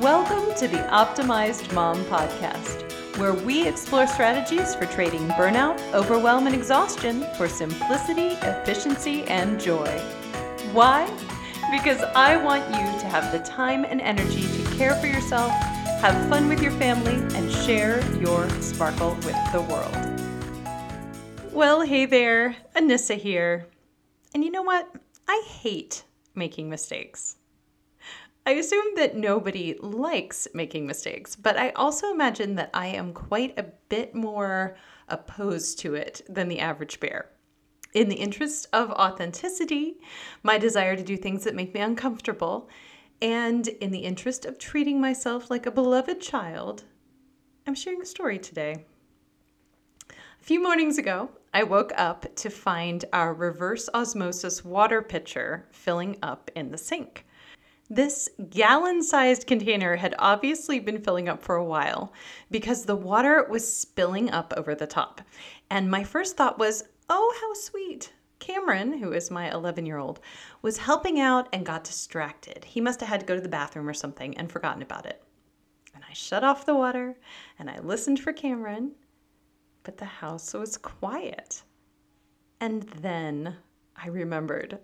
Welcome to the Optimized Mom Podcast, where we explore strategies for trading burnout, overwhelm, and exhaustion for simplicity, efficiency, and joy. Why? Because I want you to have the time and energy to care for yourself, have fun with your family, and share your sparkle with the world. Well, hey there, Anissa here. And you know what? I hate making mistakes. I assume that nobody likes making mistakes, but I also imagine that I am quite a bit more opposed to it than the average bear. In the interest of authenticity, my desire to do things that make me uncomfortable, and in the interest of treating myself like a beloved child, I'm sharing a story today. A few mornings ago, I woke up to find our reverse osmosis water pitcher filling up in the sink. This gallon sized container had obviously been filling up for a while because the water was spilling up over the top. And my first thought was, oh, how sweet. Cameron, who is my 11 year old, was helping out and got distracted. He must have had to go to the bathroom or something and forgotten about it. And I shut off the water and I listened for Cameron, but the house was quiet. And then I remembered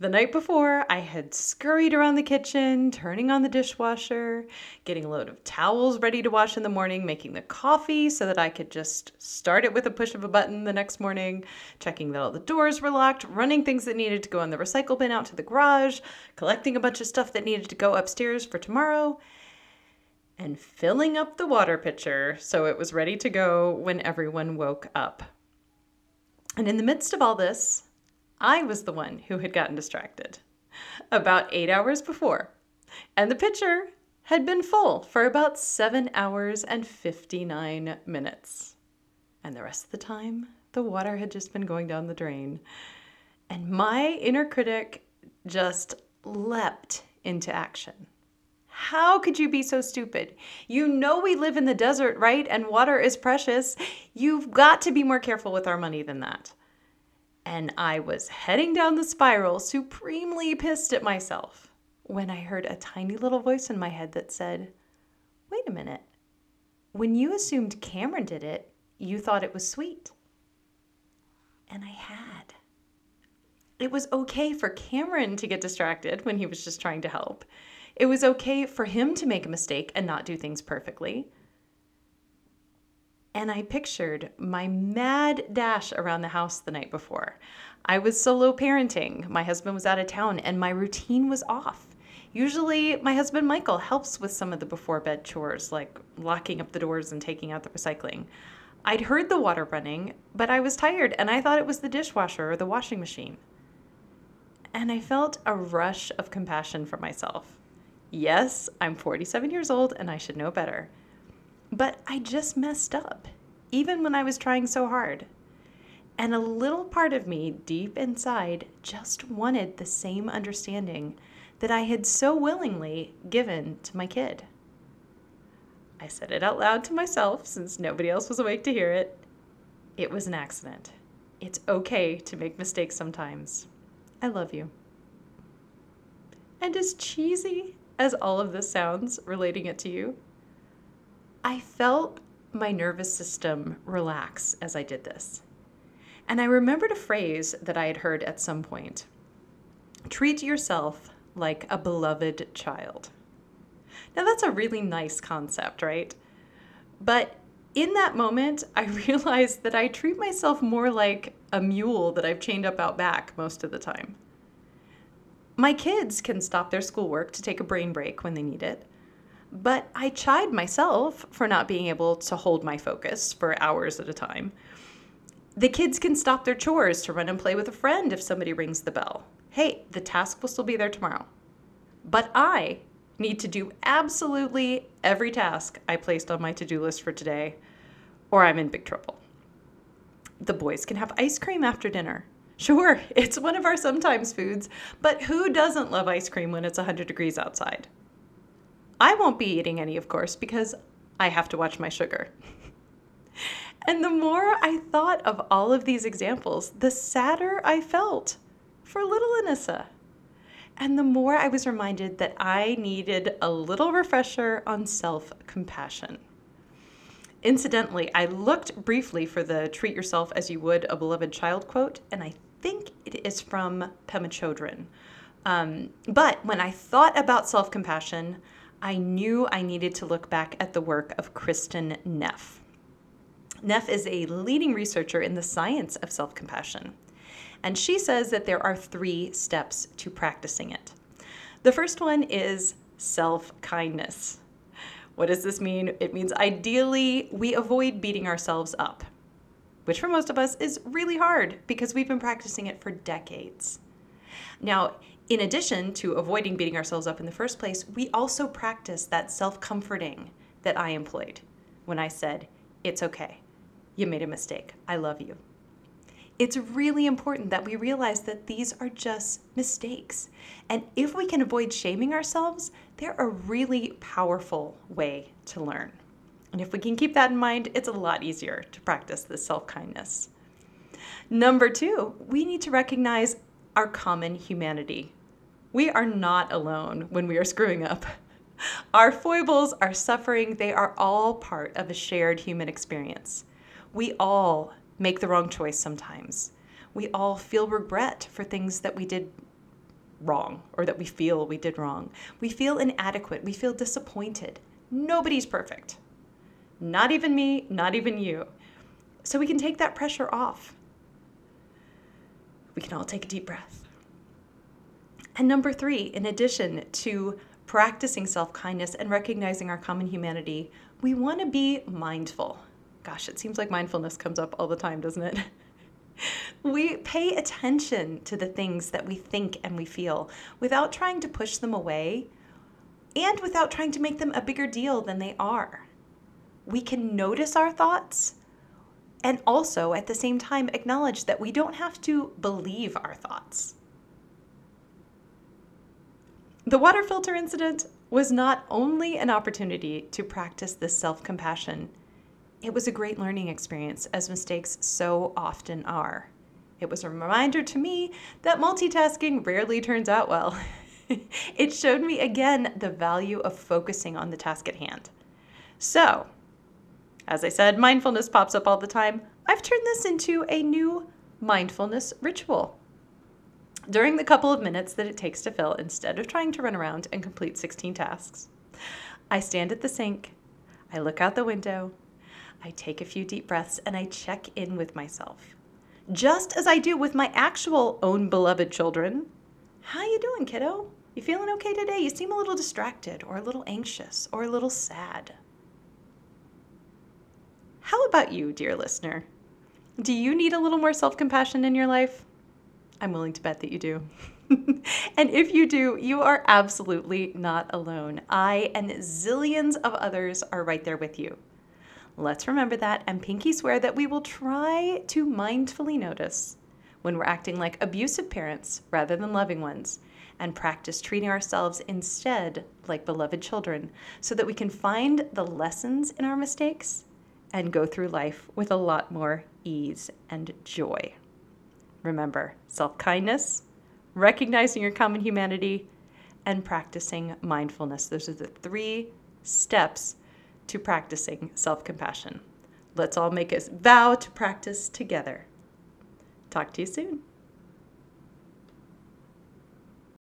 the night before, I had scurried around the kitchen, turning on the dishwasher, getting a load of towels ready to wash in the morning, making the coffee so that I could just start it with a push of a button the next morning, checking that all the doors were locked, running things that needed to go in the recycle bin out to the garage, collecting a bunch of stuff that needed to go upstairs for tomorrow, and filling up the water pitcher so it was ready to go when everyone woke up. And in the midst of all this, I was the one who had gotten distracted about eight hours before, and the pitcher had been full for about seven hours and 59 minutes. And the rest of the time, the water had just been going down the drain. And my inner critic just leapt into action. How could you be so stupid? You know we live in the desert, right? And water is precious. You've got to be more careful with our money than that and I was heading down the spiral, supremely pissed at myself, when I heard a tiny little voice in my head that said, Wait a minute. When you assumed Cameron did it, you thought it was sweet. And I had. It was okay for Cameron to get distracted when he was just trying to help. It was okay for him to make a mistake and not do things perfectly and I pictured my mad dash around the house the night before. I was solo parenting, my husband was out of town, and my routine was off. Usually, my husband Michael helps with some of the before bed chores, like locking up the doors and taking out the recycling. I'd heard the water running, but I was tired and I thought it was the dishwasher or the washing machine. And I felt a rush of compassion for myself. Yes, I'm 47 years old and I should know better. But I just messed up, even when I was trying so hard. And a little part of me deep inside just wanted the same understanding that I had so willingly given to my kid. I said it out loud to myself since nobody else was awake to hear it. It was an accident. It's okay to make mistakes sometimes. I love you. And as cheesy as all of this sounds, relating it to you, I felt my nervous system relax as I did this. And I remembered a phrase that I had heard at some point treat yourself like a beloved child. Now, that's a really nice concept, right? But in that moment, I realized that I treat myself more like a mule that I've chained up out back most of the time. My kids can stop their schoolwork to take a brain break when they need it. But I chide myself for not being able to hold my focus for hours at a time. The kids can stop their chores to run and play with a friend if somebody rings the bell. Hey, the task will still be there tomorrow. But I need to do absolutely every task I placed on my to do list for today, or I'm in big trouble. The boys can have ice cream after dinner. Sure, it's one of our sometimes foods, but who doesn't love ice cream when it's 100 degrees outside? I won't be eating any, of course, because I have to watch my sugar. and the more I thought of all of these examples, the sadder I felt for little Anissa. and the more I was reminded that I needed a little refresher on self compassion. Incidentally, I looked briefly for the treat yourself as you would a beloved child quote, and I think it is from Pema Chodron. Um, but when I thought about self compassion, I knew I needed to look back at the work of Kristin Neff. Neff is a leading researcher in the science of self compassion, and she says that there are three steps to practicing it. The first one is self kindness. What does this mean? It means ideally we avoid beating ourselves up, which for most of us is really hard because we've been practicing it for decades. Now, in addition to avoiding beating ourselves up in the first place, we also practice that self comforting that I employed when I said, It's okay. You made a mistake. I love you it's really important that we realize that these are just mistakes. And if we can avoid shaming ourselves, they're a really powerful way to learn. And if we can keep that in mind, it's a lot easier to practice this self kindness. Number two, we need to recognize our common humanity. We are not alone when we are screwing up. Our foibles, our suffering, they are all part of a shared human experience. We all make the wrong choice sometimes. We all feel regret for things that we did wrong or that we feel we did wrong. We feel inadequate. We feel disappointed. Nobody's perfect. Not even me, not even you. So we can take that pressure off. We can all take a deep breath. And number three, in addition to practicing self kindness and recognizing our common humanity, we want to be mindful. Gosh, it seems like mindfulness comes up all the time, doesn't it? we pay attention to the things that we think and we feel without trying to push them away and without trying to make them a bigger deal than they are. We can notice our thoughts and also at the same time acknowledge that we don't have to believe our thoughts. The water filter incident was not only an opportunity to practice this self compassion it was a great learning experience, as mistakes so often are. It was a reminder to me that multitasking rarely turns out well. it showed me again the value of focusing on the task at hand. So, as I said, mindfulness pops up all the time. I've turned this into a new mindfulness ritual. During the couple of minutes that it takes to fill, instead of trying to run around and complete 16 tasks, I stand at the sink, I look out the window, I take a few deep breaths and I check in with myself. Just as I do with my actual own beloved children. How you doing, kiddo? You feeling okay today? You seem a little distracted or a little anxious or a little sad. How about you, dear listener? Do you need a little more self-compassion in your life? I'm willing to bet that you do. and if you do, you are absolutely not alone. I and zillions of others are right there with you. Let's remember that and pinky swear that we will try to mindfully notice when we're acting like abusive parents rather than loving ones and practice treating ourselves instead like beloved children so that we can find the lessons in our mistakes and go through life with a lot more ease and joy. Remember self kindness, recognizing your common humanity, and practicing mindfulness. Those are the three steps to practicing self compassion. Let's all make a vow to practice together. Talk to you soon.